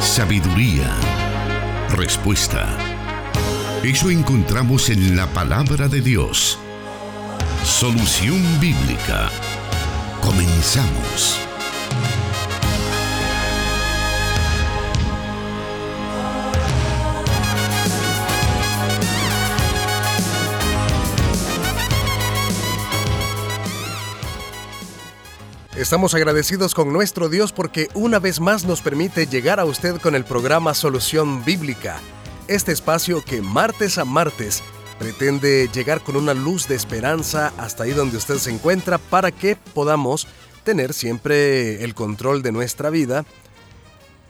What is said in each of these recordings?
sabiduría, respuesta. Eso encontramos en la palabra de Dios. Solución bíblica. Comenzamos. Estamos agradecidos con nuestro Dios porque una vez más nos permite llegar a usted con el programa Solución Bíblica, este espacio que martes a martes pretende llegar con una luz de esperanza hasta ahí donde usted se encuentra para que podamos tener siempre el control de nuestra vida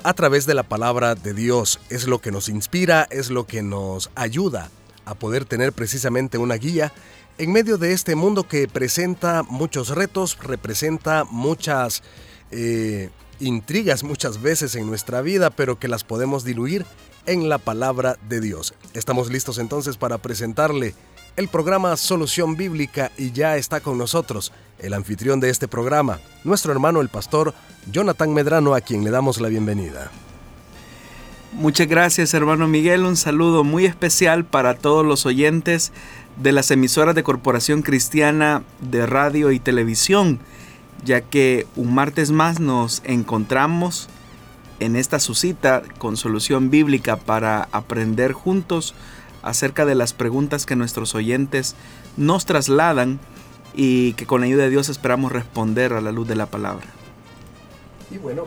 a través de la palabra de Dios. Es lo que nos inspira, es lo que nos ayuda a poder tener precisamente una guía en medio de este mundo que presenta muchos retos, representa muchas eh, intrigas muchas veces en nuestra vida, pero que las podemos diluir en la palabra de Dios. Estamos listos entonces para presentarle el programa Solución Bíblica y ya está con nosotros el anfitrión de este programa, nuestro hermano el pastor Jonathan Medrano, a quien le damos la bienvenida. Muchas gracias hermano Miguel, un saludo muy especial para todos los oyentes de las emisoras de Corporación Cristiana de Radio y Televisión, ya que un martes más nos encontramos en esta su cita con solución bíblica para aprender juntos acerca de las preguntas que nuestros oyentes nos trasladan y que con la ayuda de Dios esperamos responder a la luz de la palabra. Y bueno,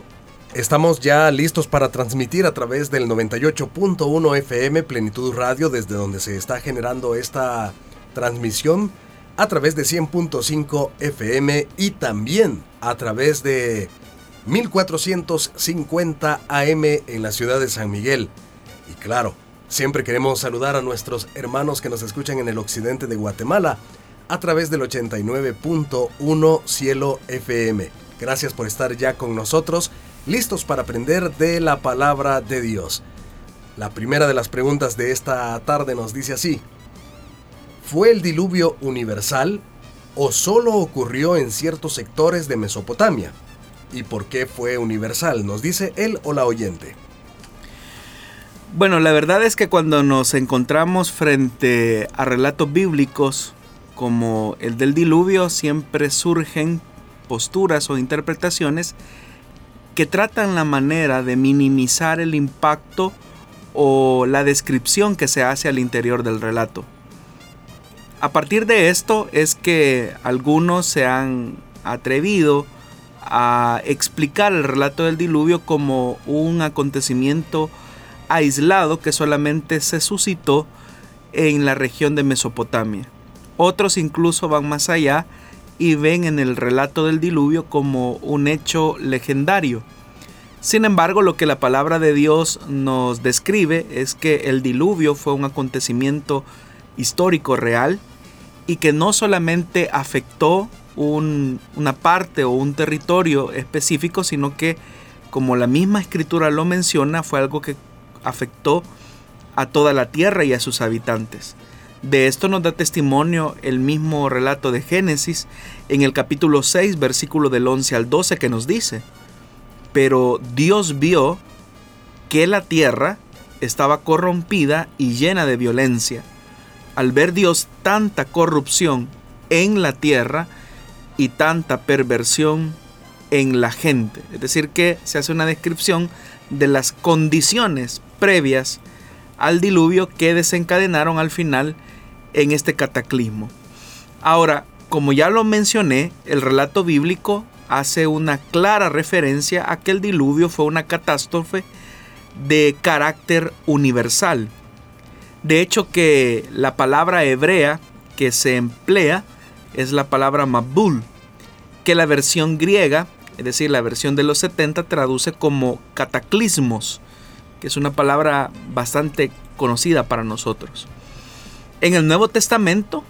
Estamos ya listos para transmitir a través del 98.1 FM Plenitud Radio desde donde se está generando esta transmisión a través de 100.5 FM y también a través de 1450 AM en la ciudad de San Miguel. Y claro, siempre queremos saludar a nuestros hermanos que nos escuchan en el occidente de Guatemala a través del 89.1 Cielo FM. Gracias por estar ya con nosotros listos para aprender de la palabra de Dios. La primera de las preguntas de esta tarde nos dice así, ¿fue el diluvio universal o solo ocurrió en ciertos sectores de Mesopotamia? ¿Y por qué fue universal? Nos dice él o la oyente. Bueno, la verdad es que cuando nos encontramos frente a relatos bíblicos como el del diluvio, siempre surgen posturas o interpretaciones que tratan la manera de minimizar el impacto o la descripción que se hace al interior del relato. A partir de esto es que algunos se han atrevido a explicar el relato del diluvio como un acontecimiento aislado que solamente se suscitó en la región de Mesopotamia. Otros incluso van más allá y ven en el relato del diluvio como un hecho legendario. Sin embargo, lo que la palabra de Dios nos describe es que el diluvio fue un acontecimiento histórico real y que no solamente afectó una parte o un territorio específico, sino que, como la misma escritura lo menciona, fue algo que afectó a toda la tierra y a sus habitantes. De esto nos da testimonio el mismo relato de Génesis en el capítulo 6, versículo del 11 al 12, que nos dice, pero Dios vio que la tierra estaba corrompida y llena de violencia. Al ver Dios tanta corrupción en la tierra y tanta perversión en la gente. Es decir, que se hace una descripción de las condiciones previas al diluvio que desencadenaron al final en este cataclismo. Ahora, como ya lo mencioné, el relato bíblico hace una clara referencia a que el diluvio fue una catástrofe de carácter universal. De hecho que la palabra hebrea que se emplea es la palabra mabul, que la versión griega, es decir, la versión de los 70, traduce como cataclismos, que es una palabra bastante conocida para nosotros. En el Nuevo Testamento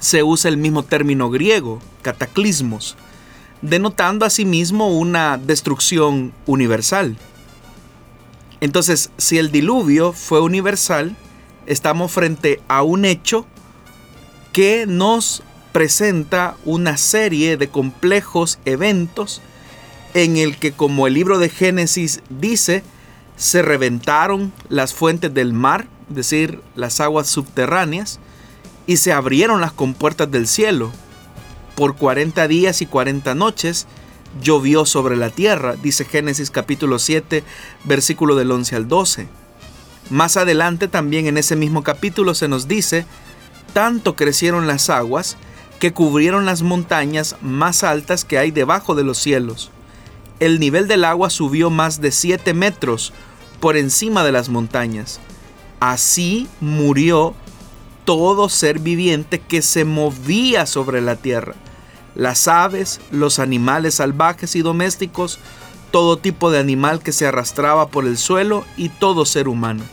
se usa el mismo término griego, cataclismos, denotando asimismo una destrucción universal. Entonces, si el diluvio fue universal, estamos frente a un hecho que nos presenta una serie de complejos eventos en el que, como el libro de Génesis dice, se reventaron las fuentes del mar, es decir, las aguas subterráneas, y se abrieron las compuertas del cielo. Por 40 días y 40 noches llovió sobre la tierra, dice Génesis capítulo 7, versículo del 11 al 12. Más adelante también en ese mismo capítulo se nos dice, tanto crecieron las aguas que cubrieron las montañas más altas que hay debajo de los cielos. El nivel del agua subió más de 7 metros por encima de las montañas. Así murió todo ser viviente que se movía sobre la tierra. Las aves, los animales salvajes y domésticos, todo tipo de animal que se arrastraba por el suelo y todo ser humano.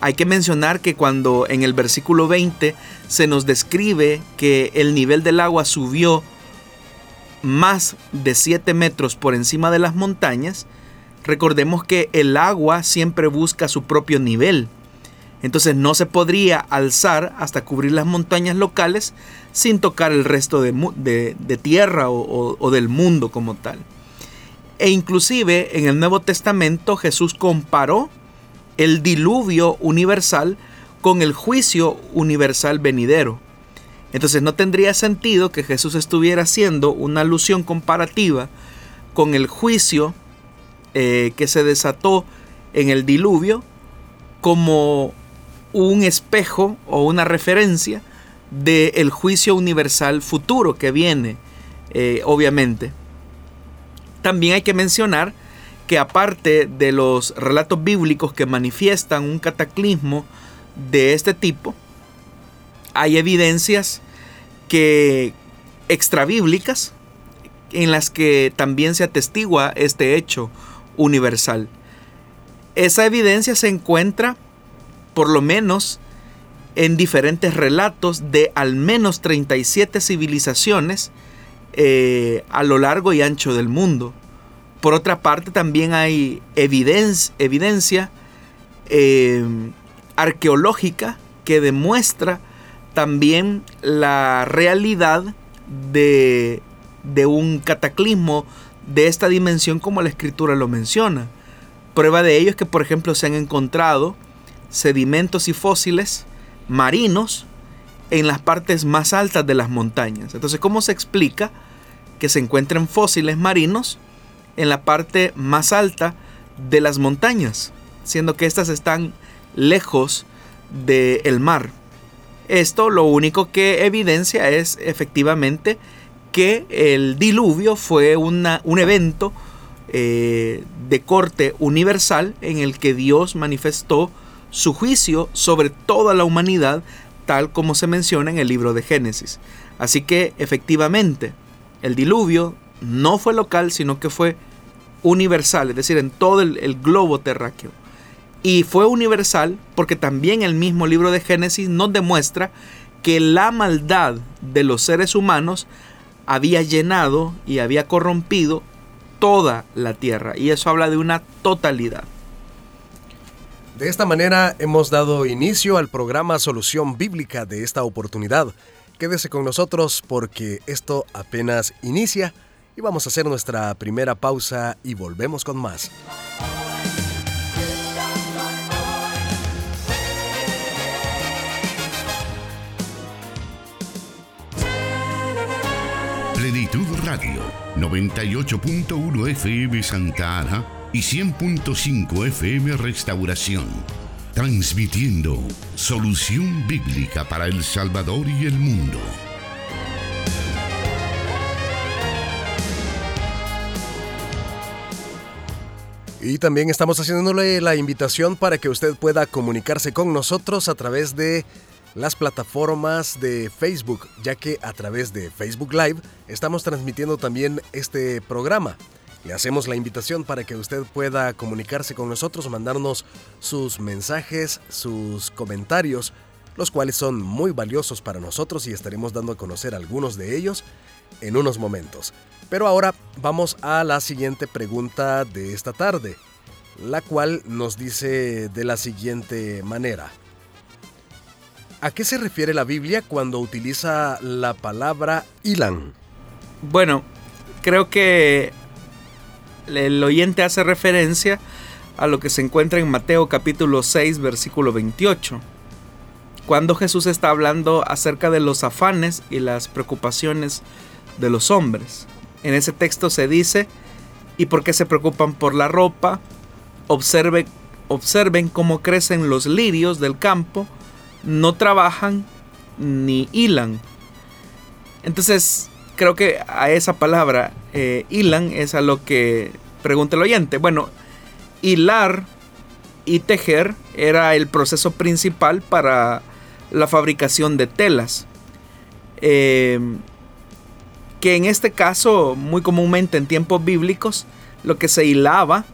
Hay que mencionar que cuando en el versículo 20 se nos describe que el nivel del agua subió más de 7 metros por encima de las montañas, recordemos que el agua siempre busca su propio nivel. Entonces no se podría alzar hasta cubrir las montañas locales sin tocar el resto de, tierra o, del mundo como tal. E inclusive en el Nuevo Testamento Jesús comparó el diluvio universal con el juicio universal venidero. Entonces no tendría sentido que Jesús estuviera haciendo una alusión comparativa con el juicio eh, que se desató en el diluvio como un espejo o una referencia del juicio universal futuro que viene, eh, obviamente. También hay que mencionar que aparte de los relatos bíblicos que manifiestan un cataclismo de este tipo, hay evidencias que extrabíblicas en las que también se atestigua este hecho universal. Esa evidencia se encuentra por lo menos en diferentes relatos de al menos 37 civilizaciones eh, a lo largo y ancho del mundo. Por otra parte, también hay evidencia, evidencia eh, arqueológica que demuestra también la realidad de, de un cataclismo de esta dimensión como la escritura lo menciona. Prueba de ello es que, por ejemplo, se han encontrado sedimentos y fósiles marinos en las partes más altas de las montañas. Entonces, ¿cómo se explica que se encuentren fósiles marinos en la parte más alta de las montañas, siendo que éstas están lejos del mar. Esto lo único que evidencia es efectivamente que el diluvio fue una, un evento eh, de corte universal en el que Dios manifestó su juicio sobre toda la humanidad tal como se menciona en el libro de Génesis. Así que efectivamente el diluvio no fue local, sino que fue universal, es decir, en todo el, globo terráqueo. Y fue universal porque también el mismo libro de Génesis nos demuestra que la maldad de los seres humanos había llenado y había corrompido toda la tierra. Y eso habla de una totalidad. De esta manera hemos dado inicio al programa Solución Bíblica de esta oportunidad. Quédese con nosotros porque esto apenas inicia y vamos a hacer nuestra primera pausa y volvemos con más. Plenitud Radio, 98.1 FM Santa Ana y 100.5 FM Restauración. Transmitiendo solución bíblica para El Salvador y el mundo. Y también estamos haciéndole la invitación para que usted pueda comunicarse con nosotros a través de las plataformas de Facebook, ya que a través de Facebook Live estamos transmitiendo también este programa. Le hacemos la invitación para que usted pueda comunicarse con nosotros, mandarnos sus mensajes, sus comentarios, los cuales son muy valiosos para nosotros y estaremos dando a conocer algunos de ellos en unos momentos. Pero ahora vamos a la siguiente pregunta de esta tarde, la cual nos dice de la siguiente manera. ¿A qué se refiere la Biblia cuando utiliza la palabra Ilan? Bueno, creo que el oyente hace referencia a lo que se encuentra en Mateo capítulo 6 versículo 28, cuando Jesús está hablando acerca de los afanes y las preocupaciones de los hombres. En ese texto se dice, ¿y por qué se preocupan por la ropa? Observe, observen cómo crecen los lirios del campo, no trabajan ni hilan. Entonces, creo que a esa palabra, eh, hilan, es a lo que pregunta el oyente. Bueno, hilar y tejer era el proceso principal para la fabricación de telas. Eh, que en este caso, muy comúnmente en tiempos bíblicos, lo que se hilaba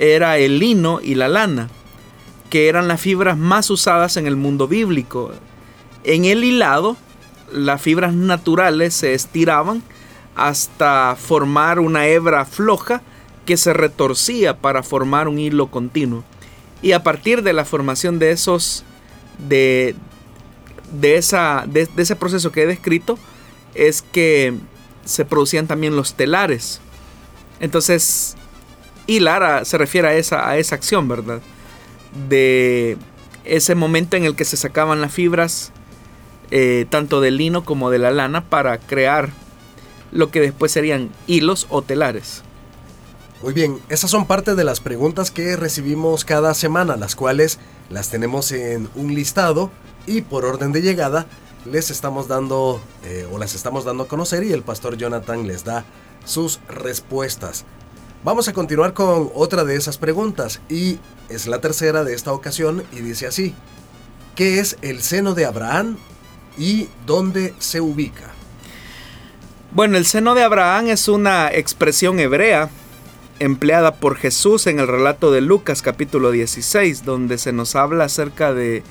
era el lino y la lana, que eran las fibras más usadas en el mundo bíblico. En el hilado, las fibras naturales se estiraban hasta formar una hebra floja que se retorcía para formar un hilo continuo. Y a partir de la formación de esos, de, de, esa, de, ese proceso que he descrito, es que se producían también los telares. Entonces, hilar se refiere a esa, a esa acción, ¿verdad? De ese momento en el que se sacaban las fibras, eh, tanto del lino como de la lana, para crear lo que después serían hilos o telares. Muy bien, esas son parte de las preguntas que recibimos cada semana, las cuales las tenemos en un listado y por orden de llegada les estamos dando eh, o las estamos dando a conocer y el pastor Jonathan les da sus respuestas. Vamos a continuar con otra de esas preguntas y es la tercera de esta ocasión y dice así, ¿qué es el seno de Abraham y dónde se ubica? Bueno, el seno de Abraham es una expresión hebrea empleada por Jesús en el relato de Lucas capítulo 16, donde se nos habla acerca de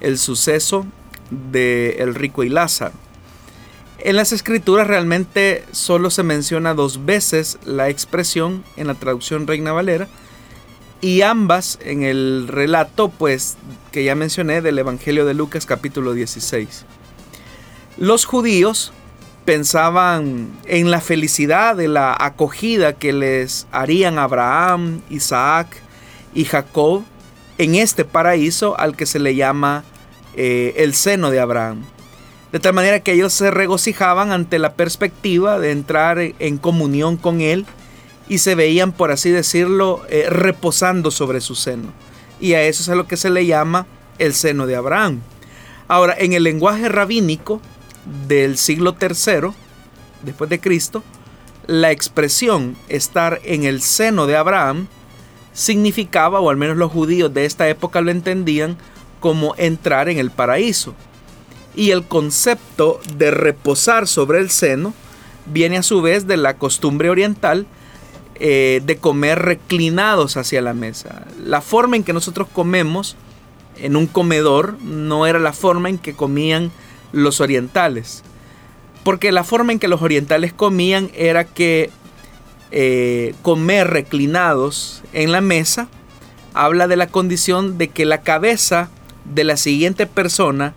el suceso de el rico y Lázaro. En las escrituras realmente solo se menciona dos veces la expresión en la traducción Reina Valera y ambas en el relato pues que ya mencioné del Evangelio de Lucas capítulo 16. Los judíos pensaban en la felicidad de la acogida que les harían Abraham, Isaac y Jacob en este paraíso al que se le llama eh, el seno de Abraham. De tal manera que ellos se regocijaban ante la perspectiva de entrar en comunión con Él y se veían, por así decirlo, eh, reposando sobre su seno. Y a eso es a lo que se le llama el seno de Abraham. Ahora, en el lenguaje rabínico, del siglo III después de Cristo, la expresión estar en el seno de Abraham significaba, o al menos los judíos de esta época lo entendían, como entrar en el paraíso. Y el concepto de reposar sobre el seno viene a su vez de la costumbre oriental eh, de comer reclinados hacia la mesa. La forma en que nosotros comemos en un comedor no era la forma en que comían los orientales. Porque la forma en que los orientales comían era que eh, comer reclinados en la mesa habla de la condición de que la cabeza de la siguiente persona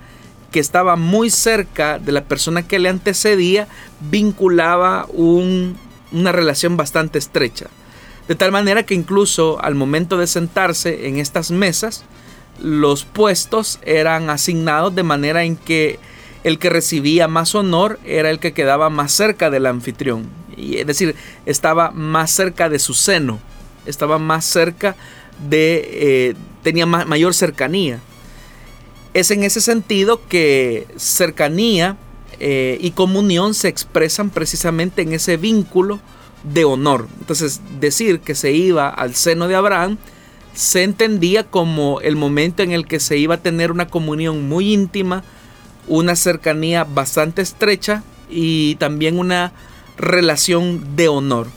que estaba muy cerca de la persona que le antecedía vinculaba una relación bastante estrecha. De tal manera que incluso al momento de sentarse en estas mesas, los puestos eran asignados de manera en que el que recibía más honor era el que quedaba más cerca del anfitrión. Y, es decir, estaba más cerca de su seno, estaba más cerca de, eh, tenía mayor cercanía. Es en ese sentido que cercanía eh, y comunión se expresan precisamente en ese vínculo de honor. Entonces, decir que se iba al seno de Abraham se entendía como el momento en el que se iba a tener una comunión muy íntima, una cercanía bastante estrecha y también una relación de honor.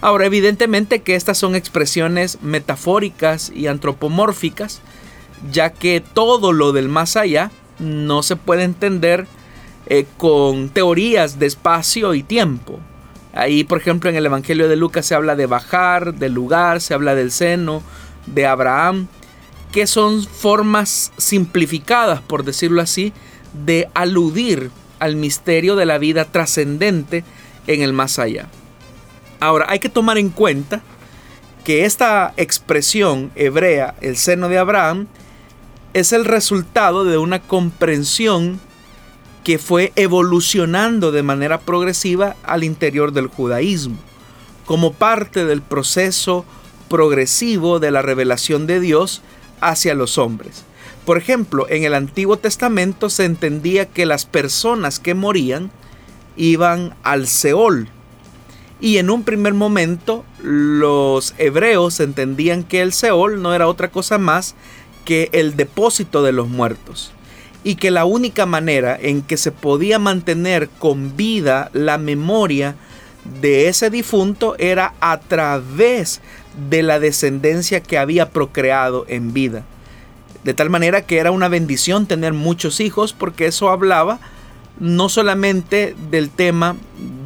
Ahora, evidentemente que estas son expresiones metafóricas y antropomórficas, ya que todo lo del más allá no se puede entender eh, con teorías de espacio y tiempo. Ahí, por ejemplo, en el Evangelio de Lucas se habla de bajar, del lugar, se habla del seno, de Abraham, que son formas simplificadas, por decirlo así, de aludir al misterio de la vida trascendente en el más allá. Ahora, hay que tomar en cuenta que esta expresión hebrea, el seno de Abraham, es el resultado de una comprensión que fue evolucionando de manera progresiva al interior del judaísmo, como parte del proceso progresivo de la revelación de Dios hacia los hombres. Por ejemplo, en el Antiguo Testamento se entendía que las personas que morían iban al Seol. Y en un primer momento los hebreos entendían que el Seol no era otra cosa más que el depósito de los muertos. Y que la única manera en que se podía mantener con vida la memoria de ese difunto era a través de la descendencia que había procreado en vida. De tal manera que era una bendición tener muchos hijos porque eso hablaba no solamente del tema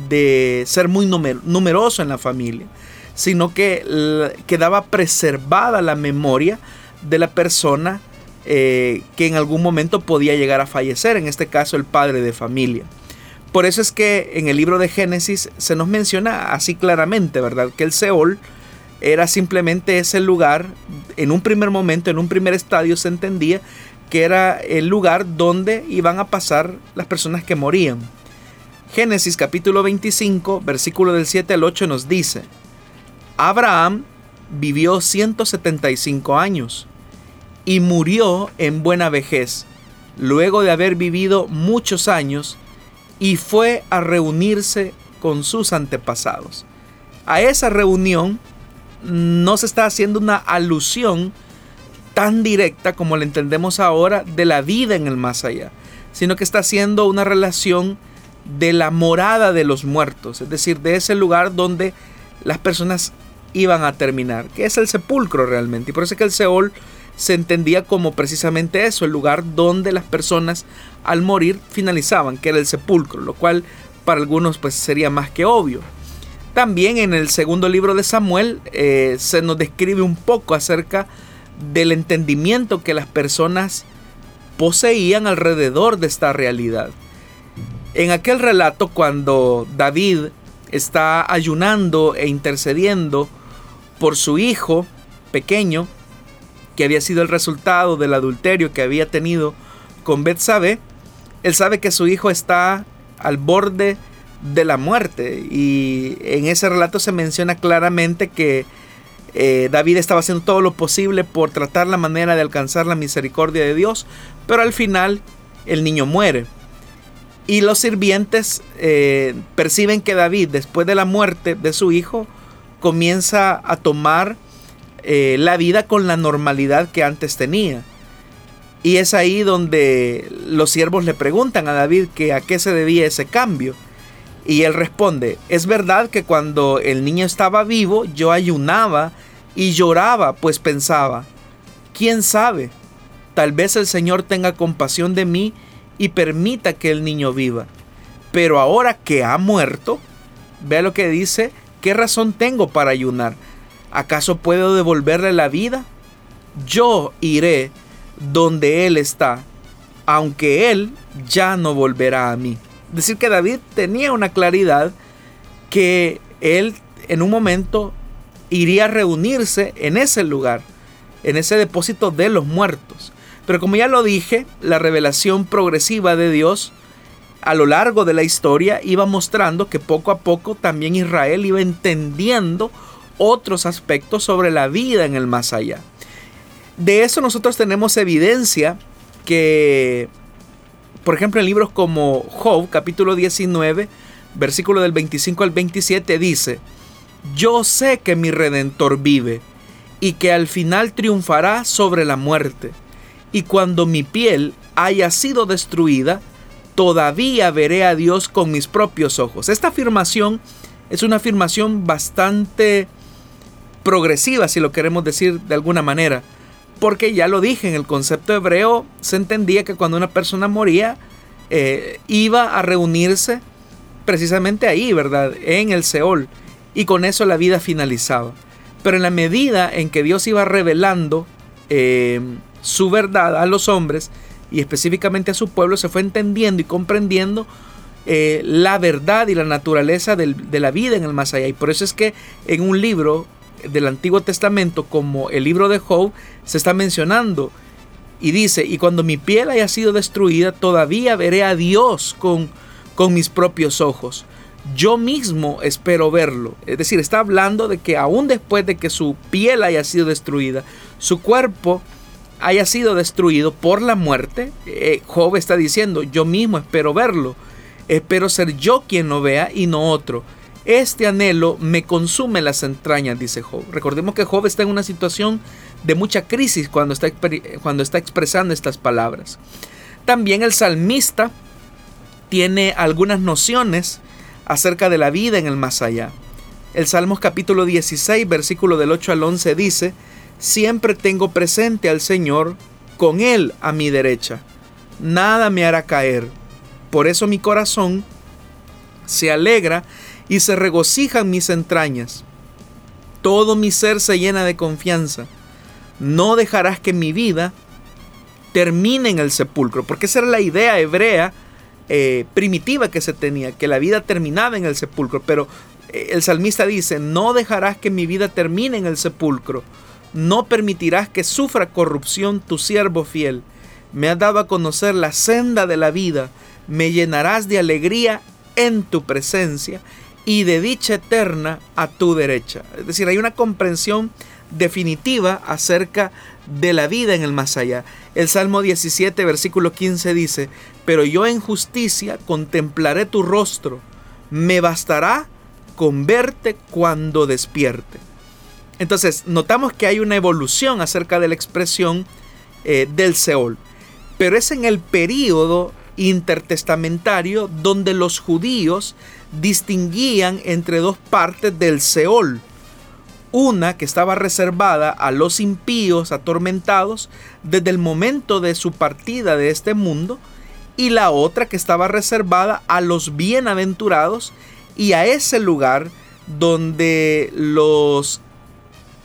de ser muy numeroso en la familia, sino que quedaba preservada la memoria de la persona eh, que en algún momento podía llegar a fallecer, en este caso el padre de familia. Por eso es que en el libro de Génesis se nos menciona así claramente, ¿verdad? Que el Seol era simplemente ese lugar, en un primer momento, en un primer estadio se entendía que era el lugar donde iban a pasar las personas que morían. Génesis capítulo 25, versículo del 7 al 8 nos dice, Abraham vivió 175 años y murió en buena vejez, luego de haber vivido muchos años, y fue a reunirse con sus antepasados. A esa reunión no se está haciendo una alusión tan directa como la entendemos ahora de la vida en el más allá, sino que está haciendo una relación de la morada de los muertos, es decir, de ese lugar donde las personas iban a terminar, que es el sepulcro realmente. Y por eso es que el Seol se entendía como precisamente eso, el lugar donde las personas al morir finalizaban, que era el sepulcro, lo cual para algunos pues sería más que obvio. También en el segundo libro de Samuel eh, se nos describe un poco acerca del entendimiento que las personas poseían alrededor de esta realidad. En aquel relato cuando David está ayunando e intercediendo por su hijo pequeño, que había sido el resultado del adulterio que había tenido con Betsabé, él sabe que su hijo está al borde de la muerte. Y en ese relato se menciona claramente que eh, David estaba haciendo todo lo posible por tratar la manera de alcanzar la misericordia de Dios, pero al final el niño muere. Y los sirvientes eh, perciben que David, después de la muerte de su hijo, comienza a tomar eh, la vida con la normalidad que antes tenía. Y es ahí donde los siervos le preguntan a David que a qué se debía ese cambio. Y él responde, es verdad que cuando el niño estaba vivo yo ayunaba y lloraba, pues pensaba, ¿quién sabe? Tal vez el Señor tenga compasión de mí y permita que el niño viva. Pero ahora que ha muerto, vea lo que dice, ¿qué razón tengo para ayunar? ¿Acaso puedo devolverle la vida? Yo iré donde Él está, aunque Él ya no volverá a mí decir que David tenía una claridad que él en un momento iría a reunirse en ese lugar, en ese depósito de los muertos. Pero como ya lo dije, la revelación progresiva de Dios a lo largo de la historia iba mostrando que poco a poco también Israel iba entendiendo otros aspectos sobre la vida en el más allá. De eso nosotros tenemos evidencia que por ejemplo, en libros como Job, capítulo 19, versículo del 25 al 27, dice, Yo sé que mi redentor vive y que al final triunfará sobre la muerte. Y cuando mi piel haya sido destruida, todavía veré a Dios con mis propios ojos. Esta afirmación es una afirmación bastante progresiva, si lo queremos decir de alguna manera porque ya lo dije, en el concepto hebreo se entendía que cuando una persona moría, eh, iba a reunirse precisamente ahí, ¿verdad? En el Seol. Y con eso la vida finalizaba. Pero en la medida en que Dios iba revelando eh, su verdad a los hombres y específicamente a su pueblo, se fue entendiendo y comprendiendo eh, la verdad y la naturaleza de la vida en el más allá. Y por eso es que en un libro del Antiguo Testamento como el libro de Job se está mencionando. Y dice, y cuando mi piel haya sido destruida, todavía veré a Dios con, con mis propios ojos. Yo mismo espero verlo. Es decir, está hablando de que aún después de que su piel haya sido destruida, su cuerpo haya sido destruido por la muerte, eh, Job está diciendo, yo mismo espero verlo. Espero ser yo quien lo vea y no otro. Este anhelo me consume las entrañas, dice Job. Recordemos que Job está en una situación de mucha crisis cuando está, cuando está expresando estas palabras. También el salmista tiene algunas nociones acerca de la vida en el más allá. El Salmos capítulo 16, versículo del 8 al 11 dice, Siempre tengo presente al Señor, con Él a mi derecha. Nada me hará caer. Por eso mi corazón se alegra y se regocijan mis entrañas. Todo mi ser se llena de confianza. No dejarás que mi vida termine en el sepulcro, porque esa era la idea hebrea eh, primitiva que se tenía, que la vida terminaba en el sepulcro, pero eh, el salmista dice, no dejarás que mi vida termine en el sepulcro, no permitirás que sufra corrupción tu siervo fiel. Me has dado a conocer la senda de la vida, me llenarás de alegría en tu presencia y de dicha eterna a tu derecha. Es decir, hay una comprensión definitiva acerca de la vida en el más allá. El Salmo 17, versículo 15 dice, pero yo en justicia contemplaré tu rostro, me bastará con verte cuando despierte. Entonces, notamos que hay una evolución acerca de la expresión eh, del Seol, pero es en el período intertestamentario donde los judíos distinguían entre dos partes del Seol. Una que estaba reservada a los impíos atormentados desde el momento de su partida de este mundo y la otra que estaba reservada a los bienaventurados y a ese lugar donde los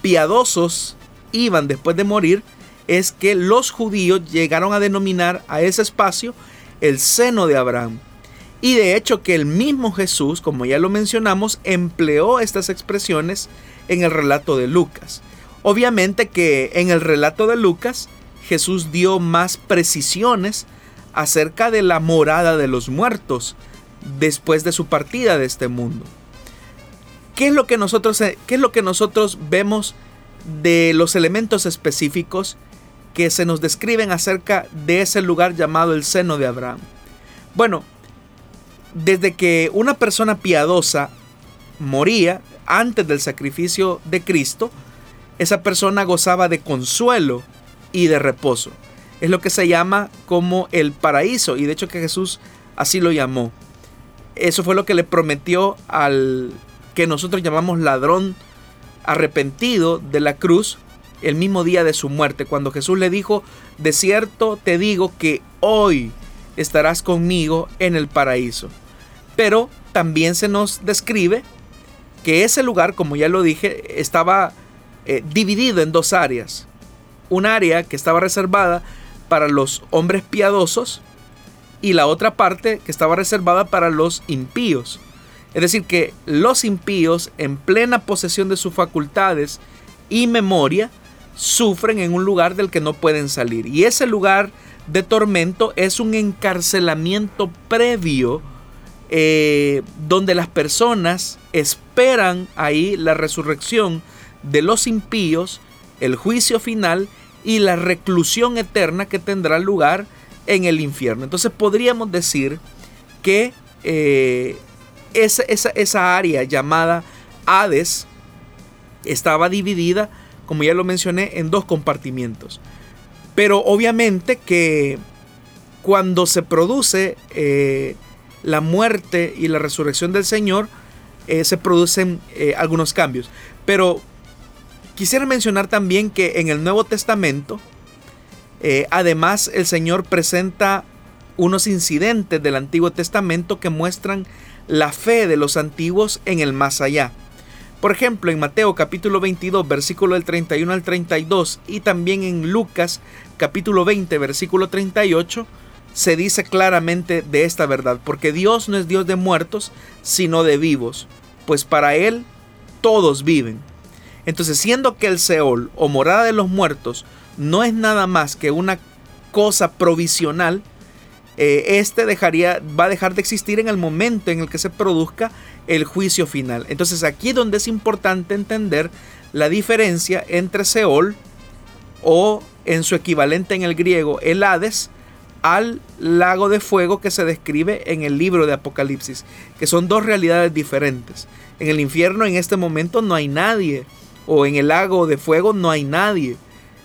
piadosos iban después de morir es que los judíos llegaron a denominar a ese espacio el seno de Abraham. Y de hecho que el mismo Jesús, como ya lo mencionamos, empleó estas expresiones en el relato de Lucas. Obviamente que en el relato de Lucas Jesús dio más precisiones acerca de la morada de los muertos después de su partida de este mundo. ¿Qué es lo que nosotros, qué es lo que nosotros vemos de los elementos específicos que se nos describen acerca de ese lugar llamado el seno de Abraham? Bueno, desde que una persona piadosa moría antes del sacrificio de Cristo, esa persona gozaba de consuelo y de reposo. Es lo que se llama como el paraíso y de hecho que Jesús así lo llamó. Eso fue lo que le prometió al que nosotros llamamos ladrón arrepentido de la cruz el mismo día de su muerte, cuando Jesús le dijo, de cierto te digo que hoy estarás conmigo en el paraíso. Pero también se nos describe que ese lugar, como ya lo dije, estaba eh, dividido en dos áreas. Un área que estaba reservada para los hombres piadosos y la otra parte que estaba reservada para los impíos. Es decir, que los impíos, en plena posesión de sus facultades y memoria, sufren en un lugar del que no pueden salir. Y ese lugar de tormento es un encarcelamiento previo eh, donde las personas esperan ahí la resurrección de los impíos, el juicio final y la reclusión eterna que tendrá lugar en el infierno. Entonces podríamos decir que eh, esa, esa área llamada Hades estaba dividida, como ya lo mencioné, en dos compartimientos. Pero obviamente que cuando se produce eh, la muerte y la resurrección del Señor, eh, se producen eh, algunos cambios. Pero quisiera mencionar también que en el Nuevo Testamento, además el Señor presenta unos incidentes del Antiguo Testamento que muestran la fe de los antiguos en el más allá. Por ejemplo, en Mateo capítulo 22, versículo del 31 al 32 y también en Lucas capítulo 20, versículo 38, se dice claramente de esta verdad, porque Dios no es Dios de muertos, sino de vivos, pues para Él todos viven. Entonces, siendo que el Seol o morada de los muertos no es nada más que una cosa provisional, eh, este dejaría, va a dejar de existir en el momento en el que se produzca el juicio final. Entonces aquí es donde es importante entender la diferencia entre Seol o en su equivalente en el griego el Hades al lago de fuego que se describe en el libro de Apocalipsis, que son dos realidades diferentes. En el infierno en este momento no hay nadie, o en el lago de fuego no hay nadie.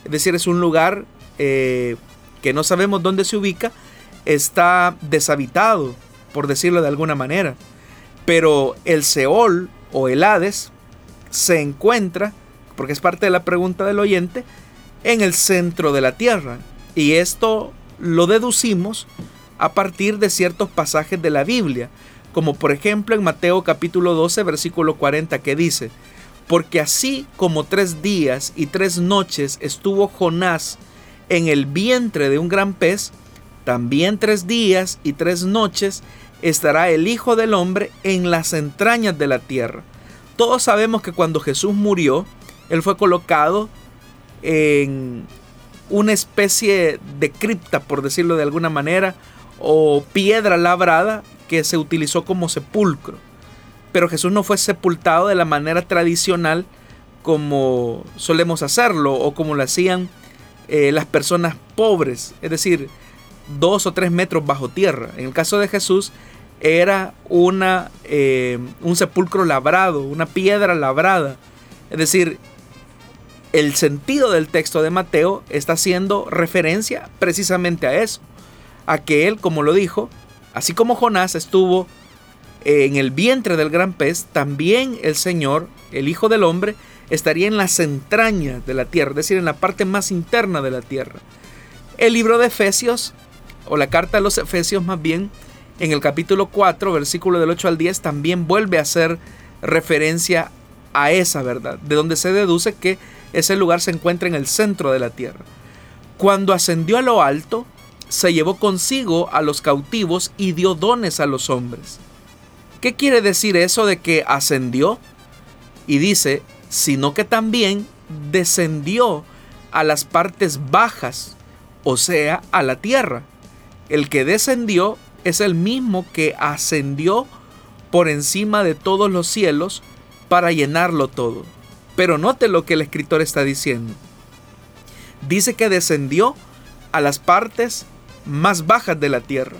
Es decir, es un lugar eh, que no sabemos dónde se ubica, está deshabitado, por decirlo de alguna manera. Pero el Seol o el Hades se encuentra, porque es parte de la pregunta del oyente, en el centro de la tierra. Y esto lo deducimos a partir de ciertos pasajes de la Biblia, como por ejemplo en Mateo capítulo 12, versículo 40, que dice, porque así como tres días y tres noches estuvo Jonás en el vientre de un gran pez, también tres días y tres noches estará el Hijo del Hombre en las entrañas de la tierra. Todos sabemos que cuando Jesús murió, Él fue colocado en una especie de cripta, por decirlo de alguna manera, o piedra labrada que se utilizó como sepulcro. Pero Jesús no fue sepultado de la manera tradicional como solemos hacerlo o como lo hacían eh, las personas pobres, es decir, dos o tres metros bajo tierra. En el caso de Jesús era una, eh, un sepulcro labrado, una piedra labrada. Es decir, el sentido del texto de Mateo está haciendo referencia precisamente a eso, a que él, como lo dijo, así como Jonás estuvo en el vientre del gran pez, también el Señor, el Hijo del Hombre, estaría en las entrañas de la tierra, es decir, en la parte más interna de la tierra. El libro de Efesios, o la carta a los Efesios más bien, en el capítulo 4, versículo del 8 al 10, también vuelve a hacer referencia a esa verdad, de donde se deduce que ese lugar se encuentra en el centro de la tierra. Cuando ascendió a lo alto, se llevó consigo a los cautivos y dio dones a los hombres. ¿Qué quiere decir eso de que ascendió? Y dice, sino que también descendió a las partes bajas, o sea, a la tierra. El que descendió es el mismo que ascendió por encima de todos los cielos para llenarlo todo. Pero note lo que el escritor está diciendo. Dice que descendió a las partes más bajas de la tierra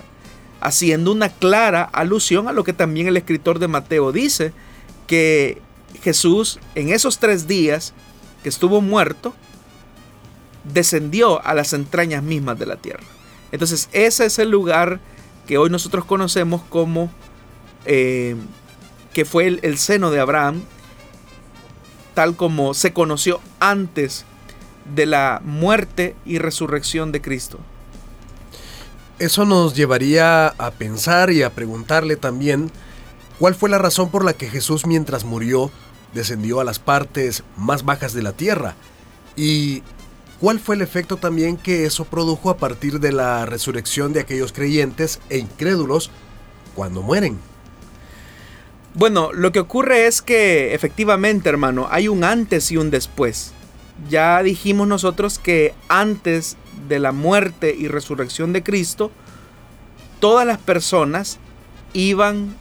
haciendo una clara alusión a lo que también el escritor de Mateo dice, que Jesús en esos tres días que estuvo muerto, descendió a las entrañas mismas de la tierra. Entonces ese es el lugar que hoy nosotros conocemos como eh, que fue el, el seno de Abraham, tal como se conoció antes de la muerte y resurrección de Cristo. Eso nos llevaría a pensar y a preguntarle también cuál fue la razón por la que Jesús mientras murió descendió a las partes más bajas de la tierra y cuál fue el efecto también que eso produjo a partir de la resurrección de aquellos creyentes e incrédulos cuando mueren. Bueno, lo que ocurre es que efectivamente, hermano, hay un antes y un después. Ya dijimos nosotros que antes de la muerte y resurrección de Cristo, todas las personas iban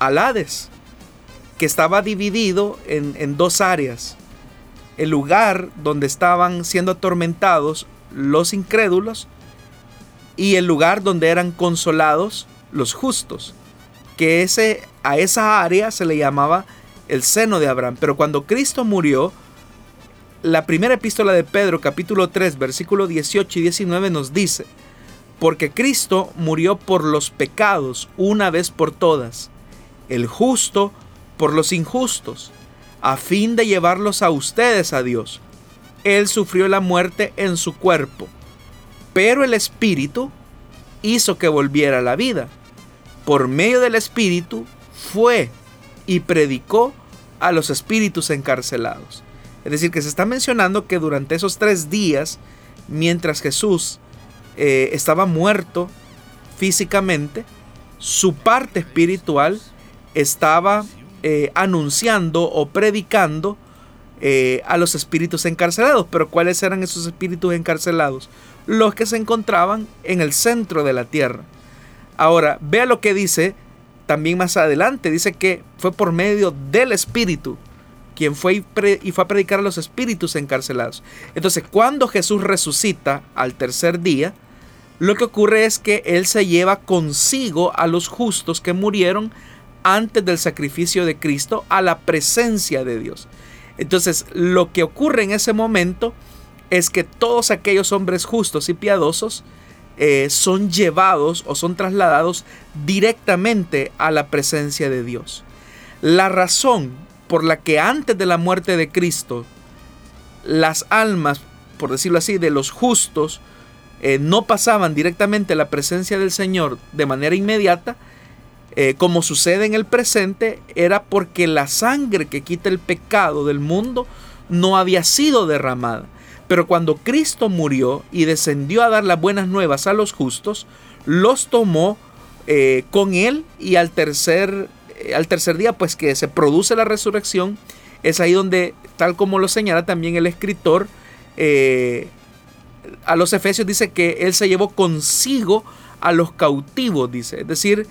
al Hades, que estaba dividido en, en dos áreas. El lugar donde estaban siendo atormentados los incrédulos y el lugar donde eran consolados los justos, que ese, a esa área se le llamaba el seno de Abraham. Pero cuando Cristo murió, la primera epístola de Pedro, capítulo 3, versículo 18 y 19 nos dice, porque Cristo murió por los pecados una vez por todas, el justo por los injustos, a fin de llevarlos a ustedes a Dios. Él sufrió la muerte en su cuerpo, pero el Espíritu hizo que volviera a la vida. Por medio del Espíritu fue y predicó a los espíritus encarcelados. Es decir, que se está mencionando que durante esos tres días, mientras Jesús eh, estaba muerto físicamente, su parte espiritual estaba eh, anunciando o predicando eh, a los espíritus encarcelados. Pero ¿cuáles eran esos espíritus encarcelados? Los que se encontraban en el centro de la tierra. Ahora, vea lo que dice también más adelante. Dice que fue por medio del espíritu quien fue y, fue a predicar a los espíritus encarcelados. Entonces, cuando Jesús resucita al tercer día, lo que ocurre es que Él se lleva consigo a los justos que murieron antes del sacrificio de Cristo a la presencia de Dios. Entonces, lo que ocurre en ese momento es que todos aquellos hombres justos y piadosos eh, son llevados o son trasladados directamente a la presencia de Dios. La razón por la que antes de la muerte de Cristo las almas, por decirlo así, de los justos eh, no pasaban directamente a la presencia del Señor de manera inmediata, eh, como sucede en el presente, era porque la sangre que quita el pecado del mundo no había sido derramada. Pero cuando Cristo murió y descendió a dar las buenas nuevas a los justos, los tomó eh, con él y al tercer, eh, al tercer día, pues que se produce la resurrección, es ahí donde, tal como lo señala también el escritor, a los Efesios dice que él se llevó consigo a los cautivos, dice. Es decir,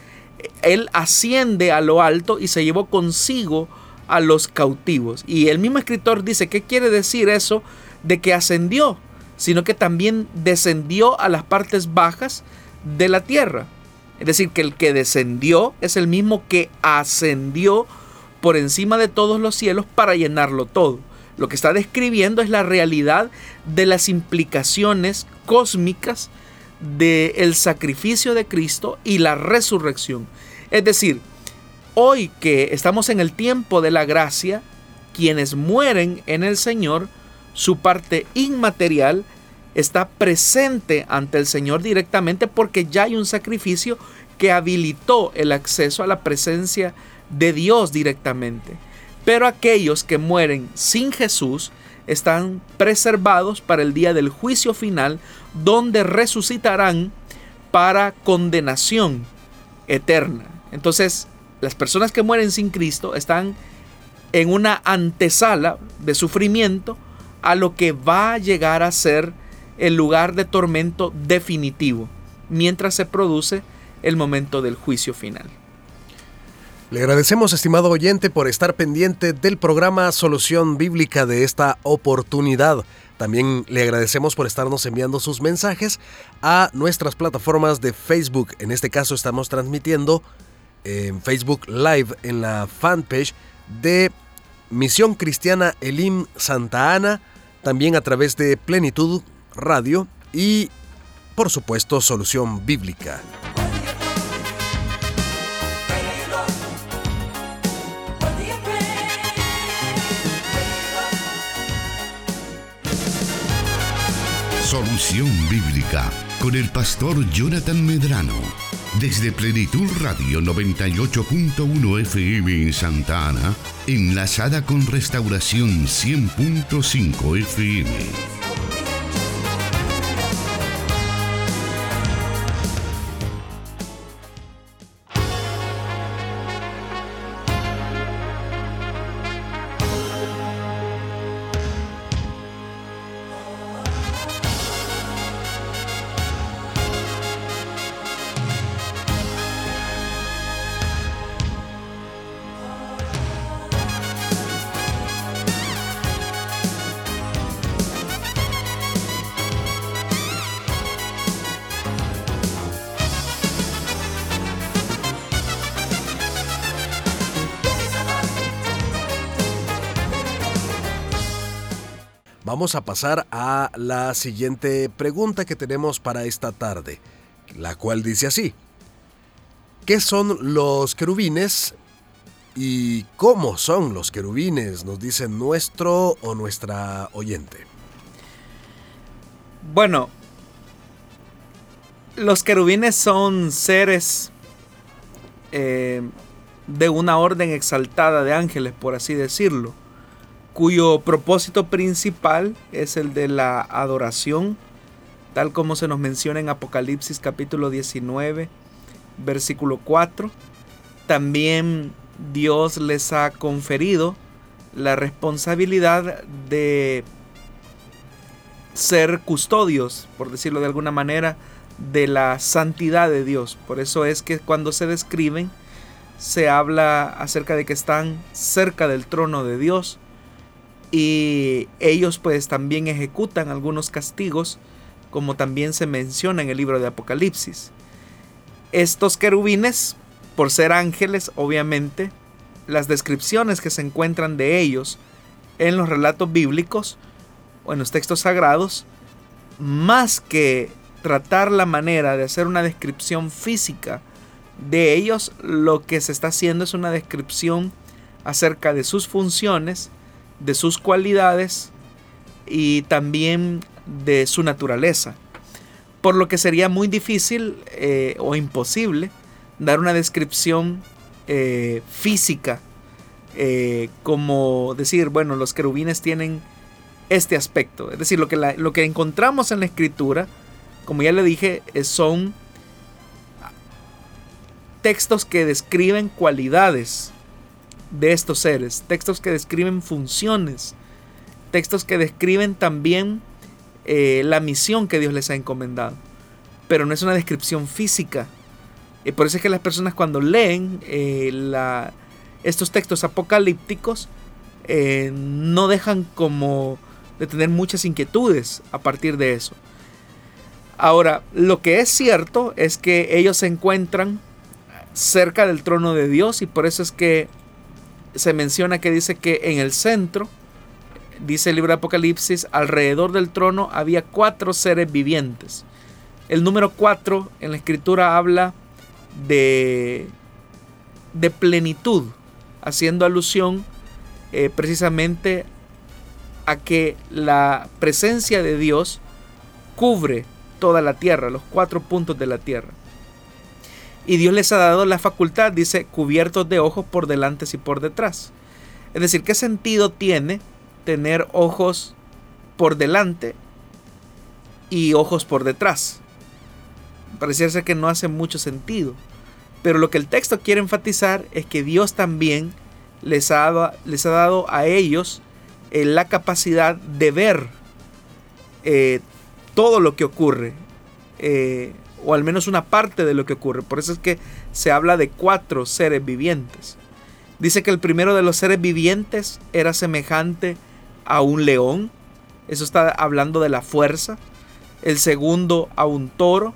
él asciende a lo alto y se llevó consigo a los cautivos. Y el mismo escritor dice, ¿qué quiere decir eso de que ascendió? Sino que también descendió a las partes bajas de la tierra. Es decir, que el que descendió es el mismo que ascendió por encima de todos los cielos para llenarlo todo. Lo que está describiendo es la realidad de las implicaciones cósmicas del sacrificio de Cristo y la resurrección. Es decir, hoy que estamos en el tiempo de la gracia, quienes mueren en el Señor, su parte inmaterial está presente ante el Señor directamente porque ya hay un sacrificio que habilitó el acceso a la presencia de Dios directamente. Pero aquellos que mueren sin Jesús están preservados para el día del juicio final, donde resucitarán para condenación eterna. Entonces, las personas que mueren sin Cristo están en una antesala de sufrimiento a lo que va a llegar a ser el lugar de tormento definitivo, mientras se produce el momento del juicio final. Le agradecemos, estimado oyente, por estar pendiente del programa Solución Bíblica de esta oportunidad. También le agradecemos por estarnos enviando sus mensajes a nuestras plataformas de Facebook. En este caso estamos transmitiendo en Facebook Live en la fanpage de Misión Cristiana Elim Santa Ana, también a través de Plenitud Radio y por supuesto Solución Bíblica. Solución Bíblica con el pastor Jonathan Medrano. Desde Plenitud Radio 98.1 FM en Santa Ana, enlazada con Restauración 100.5 FM. Vamos a pasar a la siguiente pregunta que tenemos para esta tarde, la cual dice así. ¿Qué son los querubines y cómo son los querubines? Nos dice nuestro o nuestra oyente. Bueno, los querubines son seres eh, de una orden exaltada de ángeles, por así decirlo cuyo propósito principal es el de la adoración, tal como se nos menciona en Apocalipsis capítulo 19, versículo 4. También Dios les ha conferido la responsabilidad de ser custodios, por decirlo de alguna manera, de la santidad de Dios. Por eso es que cuando se describen, se habla acerca de que están cerca del trono de Dios y ellos pues también ejecutan algunos castigos, como también se menciona en el libro de Apocalipsis. Estos querubines, por ser ángeles, obviamente, las descripciones que se encuentran de ellos en los relatos bíblicos o en los textos sagrados, más que tratar la manera de hacer una descripción física de ellos, lo que se está haciendo es una descripción acerca de sus funciones, de sus cualidades y también de su naturaleza. Por lo que sería muy difícil eh, o imposible dar una descripción eh, física, eh, como decir, bueno, los querubines tienen este aspecto. Es decir, lo que, lo que encontramos en la escritura, como ya le dije, son textos que describen cualidades de estos seres, textos que describen funciones, textos que describen también eh, la misión que Dios les ha encomendado. Pero no es una descripción física. y por eso es que las personas cuando leen eh, la, estos textos apocalípticos eh, no dejan como de tener muchas inquietudes a partir de eso. Ahora, lo que es cierto es que ellos se encuentran cerca del trono de Dios y por eso es que se menciona que dice que en el centro, dice el libro de Apocalipsis, alrededor del trono había cuatro seres vivientes. El número cuatro en la escritura habla de, de plenitud, haciendo alusión eh, precisamente a que la presencia de Dios cubre toda la tierra, los cuatro puntos de la tierra. Y Dios les ha dado la facultad, dice, cubiertos de ojos por delante y por detrás. Es decir, ¿qué sentido tiene tener ojos por delante y ojos por detrás? Pareciera que no hace mucho sentido. Pero lo que el texto quiere enfatizar es que Dios también les ha dado, les ha dado a ellos eh, la capacidad de ver eh, todo lo que ocurre. Eh, o al menos una parte de lo que ocurre. Por eso es que se habla de cuatro seres vivientes. Dice que el primero de los seres vivientes era semejante a un león. Eso está hablando de la fuerza. El segundo a un toro.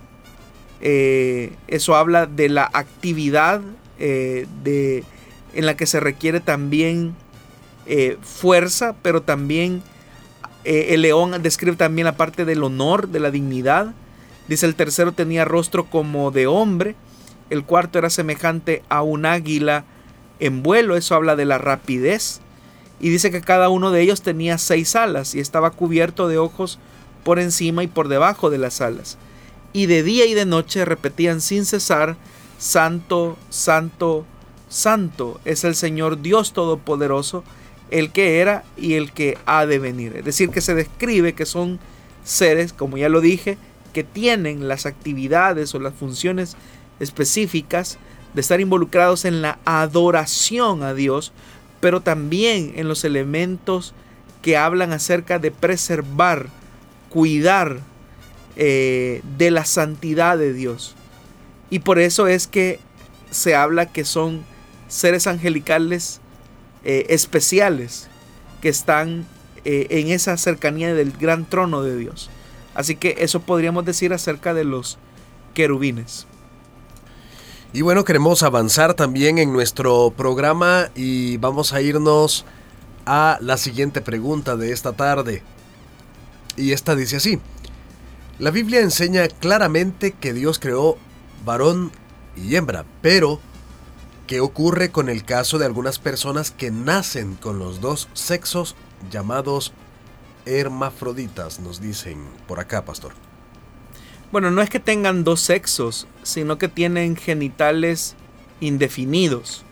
Eh, eso habla de la actividad eh, de, en la que se requiere también eh, fuerza, pero también el león describe también la parte del honor, de la dignidad. Dice el tercero tenía rostro como de hombre, el cuarto era semejante a un águila en vuelo, eso habla de la rapidez. Y dice que cada uno de ellos tenía seis alas y estaba cubierto de ojos por encima y por debajo de las alas. Y de día y de noche repetían sin cesar, Santo, Santo, Santo es el Señor Dios Todopoderoso, el que era y el que ha de venir. Es decir, que se describe que son seres, como ya lo dije, que tienen las actividades o las funciones específicas de estar involucrados en la adoración a Dios, pero también en los elementos que hablan acerca de preservar, cuidar eh, de la santidad de Dios. Y por eso es que se habla que son seres angelicales eh, especiales que están eh, en esa cercanía del gran trono de Dios. Así que eso podríamos decir acerca de los querubines. Y bueno, queremos avanzar también en nuestro programa y vamos a irnos a la siguiente pregunta de esta tarde. Y esta dice así. La Biblia enseña claramente que Dios creó varón y hembra, pero ¿qué ocurre con el caso de algunas personas que nacen con los dos sexos llamados hermafroditas, nos dicen por acá, pastor. Bueno, no es que tengan dos sexos, sino que tienen genitales indefinidos.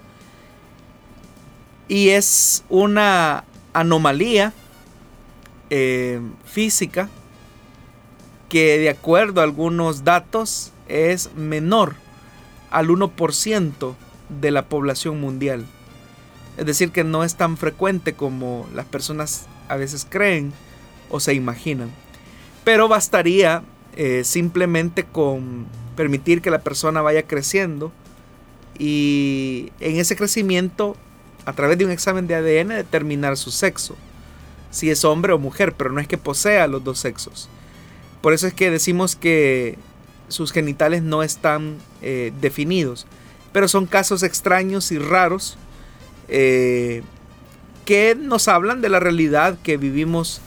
Y es una anomalía eh, física que de acuerdo a algunos datos es menor al 1% de la población mundial. Es decir, que no es tan frecuente como las personas a veces creen o se imaginan. Pero bastaría eh, simplemente con permitir que la persona vaya creciendo y en ese crecimiento, a través de un examen de ADN, determinar su sexo, si es hombre o mujer, pero no es que posea los dos sexos. Por eso es que decimos que sus genitales no están eh, definidos, pero son casos extraños y raros eh, que nos hablan de la realidad que vivimos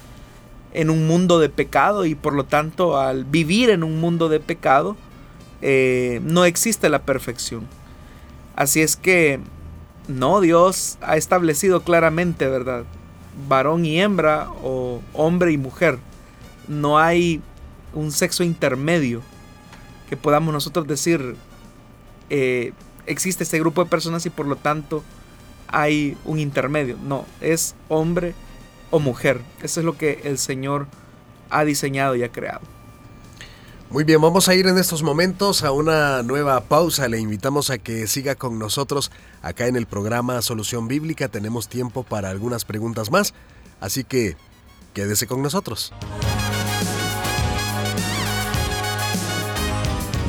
en un mundo de pecado y por lo tanto al vivir en un mundo de pecado eh, no existe la perfección. Así es que no, Dios ha establecido claramente, ¿verdad? Varón y hembra o hombre y mujer. No hay un sexo intermedio que podamos nosotros decir eh, existe este grupo de personas y por lo tanto hay un intermedio. No, es hombre o mujer. Eso es lo que el Señor ha diseñado y ha creado. Muy bien, vamos a ir en estos momentos a una nueva pausa. Le invitamos a que siga con nosotros acá en el programa Solución Bíblica. Tenemos tiempo para algunas preguntas más, así que quédese con nosotros.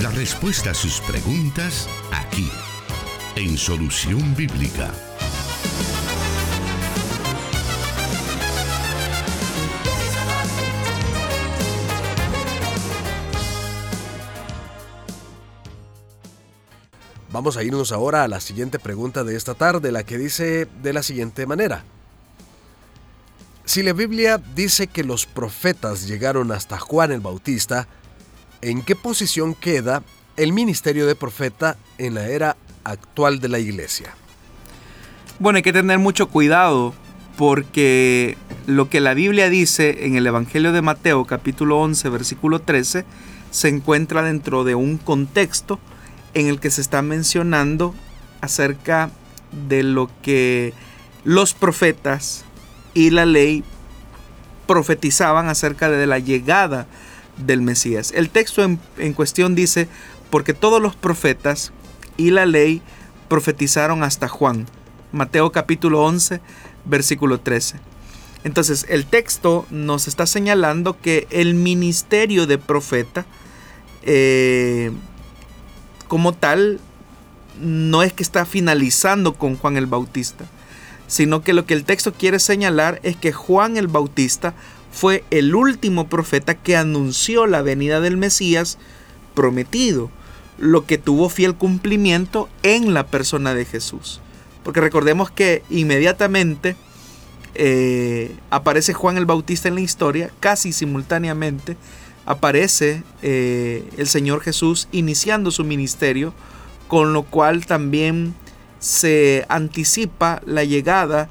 La respuesta a sus preguntas aquí, en Solución Bíblica. Vamos a irnos ahora a la siguiente pregunta de esta tarde, la que dice de la siguiente manera. Si la Biblia dice que los profetas llegaron hasta Juan el Bautista, ¿en qué posición queda el ministerio de profeta en la era actual de la iglesia? Bueno, hay que tener mucho cuidado porque lo que la Biblia dice en el Evangelio de Mateo capítulo 11 versículo 13 se encuentra dentro de un contexto en el que se está mencionando acerca de lo que los profetas y la ley profetizaban acerca de la llegada del Mesías. El texto en, cuestión dice, porque todos los profetas y la ley profetizaron hasta Juan. Mateo capítulo 11, versículo 13. Entonces, el texto nos está señalando que el ministerio de profeta eh, como tal no es que está finalizando con Juan el Bautista, sino que lo que el texto quiere señalar es que Juan el Bautista fue el último profeta que anunció la venida del Mesías prometido, lo que tuvo fiel cumplimiento en la persona de Jesús. Porque recordemos que inmediatamente eh, aparece Juan el Bautista en la historia, casi simultáneamente aparece eh, el Señor Jesús iniciando su ministerio, con lo cual también se anticipa la llegada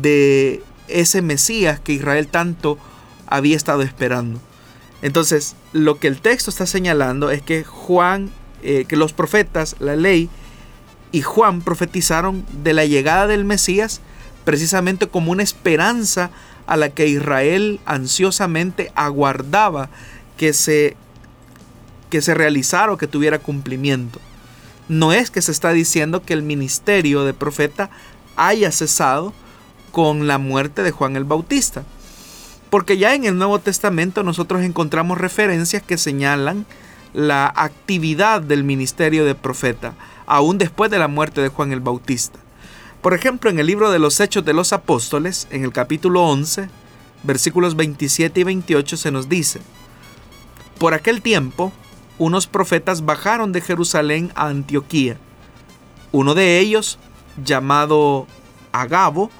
de ese Mesías que Israel tanto había estado esperando. Entonces, lo que el texto está señalando es que Juan, eh, que los profetas, la ley y Juan profetizaron de la llegada del Mesías precisamente como una esperanza a la que Israel ansiosamente aguardaba que se, que se realizara o que tuviera cumplimiento. No es que se está diciendo que el ministerio de profeta haya cesado con la muerte de Juan el Bautista. Porque ya en el Nuevo Testamento nosotros encontramos referencias que señalan la actividad del ministerio de profeta, aún después de la muerte de Juan el Bautista. Por ejemplo, en el libro de los Hechos de los Apóstoles, en el capítulo 11, versículos 27 y 28 se nos dice, Por aquel tiempo, unos profetas bajaron de Jerusalén a Antioquía. Uno de ellos, llamado Agabo,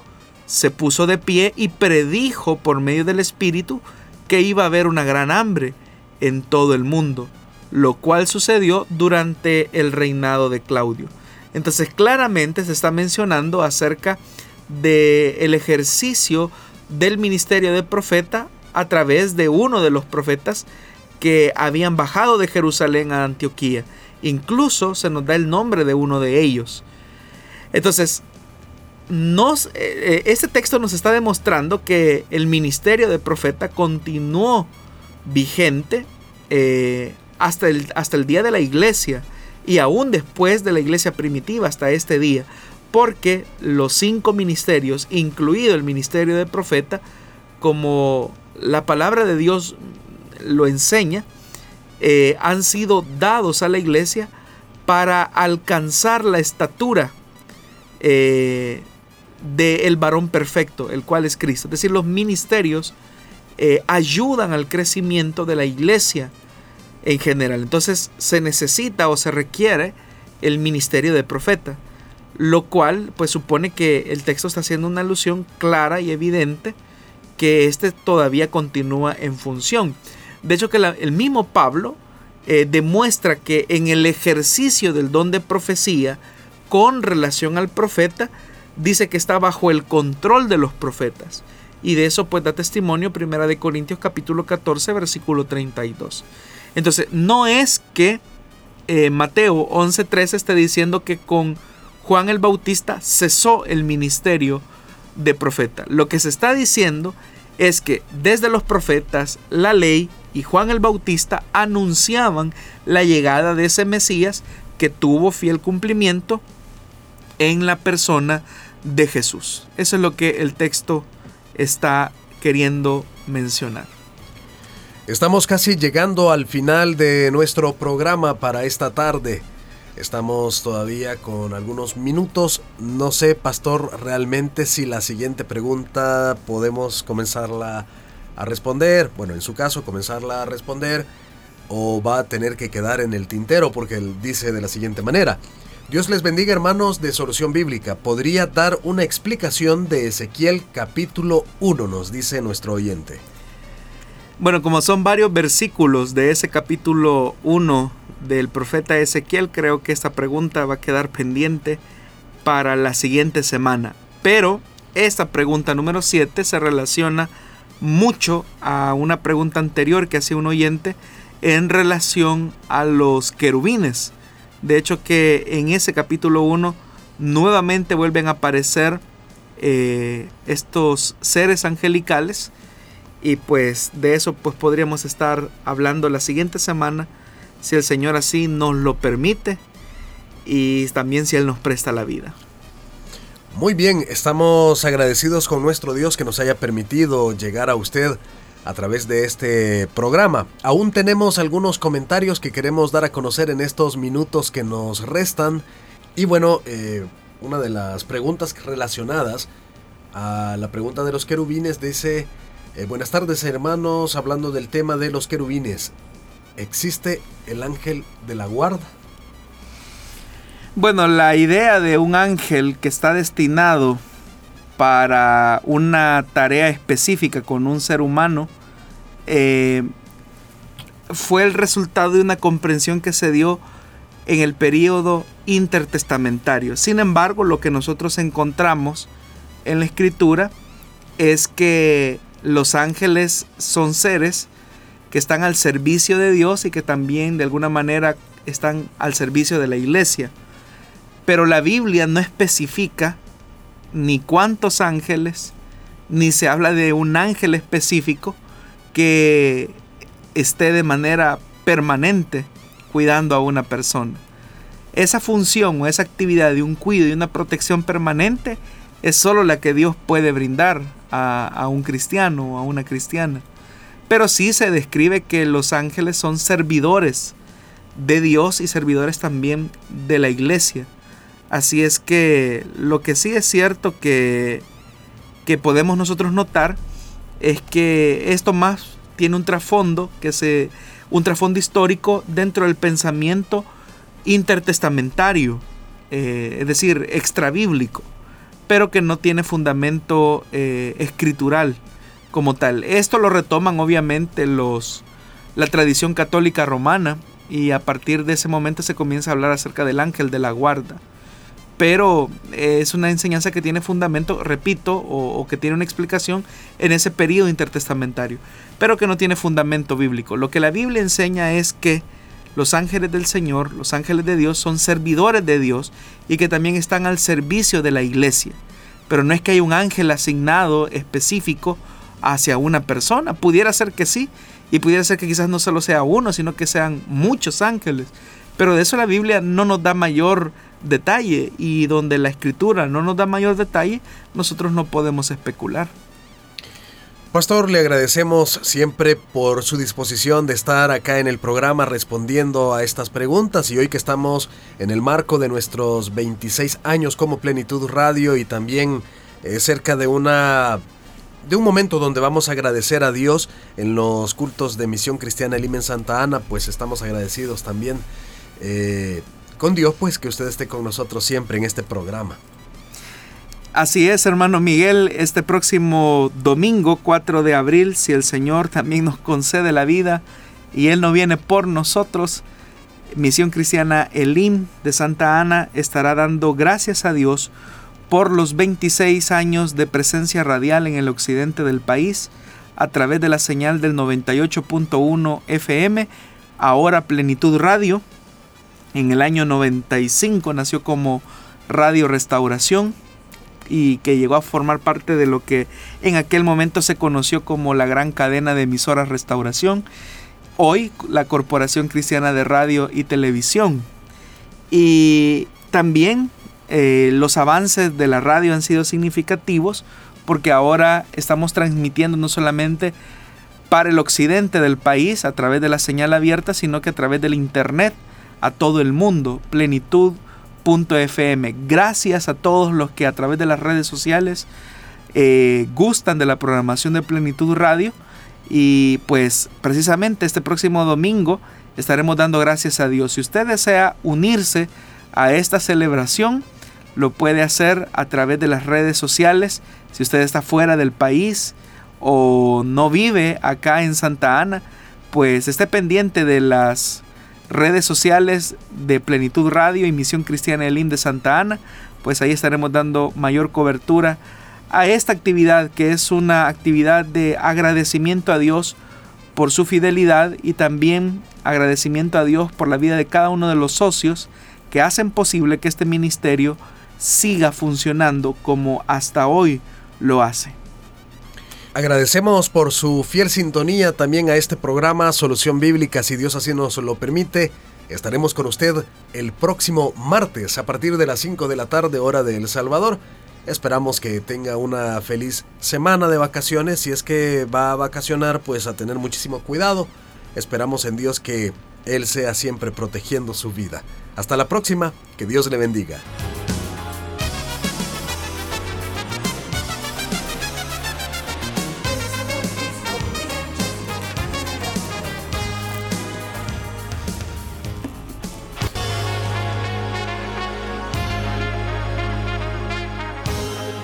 se puso de pie y predijo por medio del Espíritu que iba a haber una gran hambre en todo el mundo, lo cual sucedió durante el reinado de Claudio. Entonces claramente se está mencionando acerca del el ejercicio del ministerio de profeta a través de uno de los profetas que habían bajado de Jerusalén a Antioquía. Incluso se nos da el nombre de uno de ellos. Entonces, eh, eh, este texto nos está demostrando que el ministerio de profeta continuó vigente eh, hasta, el, hasta el día de la iglesia y aún después de la iglesia primitiva hasta este día. porque los cinco ministerios, incluido el ministerio de profeta, como la palabra de Dios lo enseña, eh, han sido dados a la iglesia para alcanzar la estatura eh, del varón perfecto, el cual es Cristo. Es decir, los ministerios eh, ayudan al crecimiento de la iglesia en general. Entonces se necesita o se requiere el ministerio de profeta, lo cual pues supone que el texto está haciendo una alusión clara y evidente que este todavía continúa en función. De hecho que el mismo Pablo eh, demuestra que en el ejercicio del don de profecía con relación al profeta, dice que está bajo el control de los profetas. Y de eso pues da testimonio Primera de Corintios capítulo 14 versículo 32. Entonces, no es que eh, Mateo 11:13 esté diciendo que con Juan el Bautista cesó el ministerio de profeta. Lo que se está diciendo es que desde los profetas, la ley y Juan el Bautista anunciaban la llegada de ese Mesías que tuvo fiel cumplimiento en la persona de Jesús. Eso es lo que el texto está queriendo mencionar. Estamos casi llegando al final de nuestro programa para esta tarde. Estamos todavía con algunos minutos. No sé, pastor, realmente si la siguiente pregunta podemos comenzarla a responder. Bueno, en su caso, comenzarla a responder. O va a tener que quedar en el tintero porque él dice de la siguiente manera. Dios les bendiga hermanos de Solución Bíblica. ¿Podría dar una explicación de Ezequiel capítulo 1? Nos dice nuestro oyente. Bueno, como son varios versículos de ese capítulo 1 del profeta Ezequiel, creo que esta pregunta va a quedar pendiente para la siguiente semana. Pero esta pregunta número 7 se relaciona mucho a una pregunta anterior que hacía un oyente en relación a los querubines. De hecho que en ese capítulo 1 nuevamente vuelven a aparecer eh, estos seres angelicales y pues de eso pues podríamos estar hablando la siguiente semana si el Señor así nos lo permite y también si Él nos presta la vida. Muy bien, estamos agradecidos con nuestro Dios que nos haya permitido llegar a usted a través de este programa. Aún tenemos algunos comentarios que queremos dar a conocer en estos minutos que nos restan. Y bueno, eh, una de las preguntas relacionadas a la pregunta de los querubines dice, eh, buenas tardes hermanos, hablando del tema de los querubines, ¿existe el ángel de la guarda? Bueno, la idea de un ángel que está destinado para una tarea específica con un ser humano eh, fue el resultado de una comprensión que se dio en el periodo intertestamentario. Sin embargo, lo que nosotros encontramos en la escritura es que los ángeles son seres que están al servicio de Dios y que también de alguna manera están al servicio de la iglesia. Pero la Biblia no especifica ni cuántos ángeles, ni se habla de un ángel específico que esté de manera permanente cuidando a una persona. Esa función o esa actividad de un cuidado y una protección permanente es solo la que Dios puede brindar a, un cristiano o a una cristiana. Pero sí se describe que los ángeles son servidores de Dios y servidores también de la iglesia. Así es que lo que sí es cierto que, que podemos nosotros notar es que esto más tiene un trasfondo que se un trasfondo histórico dentro del pensamiento intertestamentario, eh, es decir, extrabíblico, pero que no tiene fundamento eh, escritural como tal. Esto lo retoman obviamente los la tradición católica romana y a partir de ese momento se comienza a hablar acerca del ángel de la guarda pero es una enseñanza que tiene fundamento, repito, o, que tiene una explicación en ese periodo intertestamentario, pero que no tiene fundamento bíblico. Lo que la Biblia enseña es que los ángeles del Señor, los ángeles de Dios, son servidores de Dios y que también están al servicio de la iglesia. Pero no es que haya un ángel asignado específico hacia una persona. Pudiera ser que sí, y pudiera ser que quizás no solo sea uno, sino que sean muchos ángeles Pero de eso la Biblia no nos da mayor detalle y donde la escritura no nos da mayor detalle, nosotros no podemos especular. Pastor, le agradecemos siempre por su disposición de estar acá en el programa respondiendo a estas preguntas y hoy que estamos en el marco de nuestros 26 años como Plenitud Radio y también eh, cerca de una de un momento donde vamos a agradecer a Dios en los cultos de Misión Cristiana Lima en Santa Ana, pues estamos agradecidos también eh, con Dios, pues que usted esté con nosotros siempre en este programa. Así es, hermano Miguel, este próximo domingo 4 de abril, si el Señor también nos concede la vida y Él no viene por nosotros, Misión Cristiana Elim de Santa Ana estará dando gracias a Dios por los 26 años de presencia radial en el occidente del país a través de la señal del 98.1 FM, ahora Plenitud Radio. En el año 95 nació como Radio Restauración y que llegó a formar parte de lo que en aquel momento se conoció como la gran cadena de emisoras Restauración, hoy la Corporación Cristiana de Radio y Televisión. Y también eh, los avances de la radio han sido significativos porque ahora estamos transmitiendo no solamente para el occidente del país a través de la señal abierta, sino que a través del Internet a todo el mundo. Plenitud Gracias a todos los que a través de las redes sociales eh, gustan de la programación de Plenitud Radio. Y pues precisamente este próximo domingo estaremos dando gracias a Dios. Si usted desea unirse a esta celebración, lo puede hacer a través de las redes sociales. Si usted está fuera del país o no vive acá en Santa Ana, pues esté pendiente de las redes sociales de Plenitud Radio y Misión Cristiana Elim de Santa Ana, pues ahí estaremos dando mayor cobertura a esta actividad que es una actividad de agradecimiento a Dios por su fidelidad y también agradecimiento a Dios por la vida de cada uno de los socios que hacen posible que este ministerio siga funcionando como hasta hoy lo hace. Agradecemos por su fiel sintonía también a este programa Solución Bíblica, si Dios así nos lo permite. Estaremos con usted el próximo martes a partir de las 5 de la tarde hora de El Salvador. Esperamos que tenga una feliz semana de vacaciones. Si es que va a vacacionar, pues a tener muchísimo cuidado. Esperamos en Dios que Él sea siempre protegiendo su vida. Hasta la próxima, que Dios le bendiga.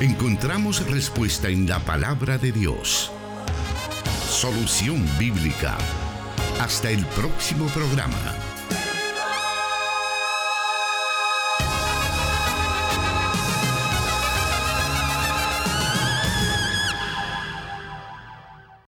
Encontramos respuesta en la palabra de Dios. Solución bíblica. Hasta el próximo programa.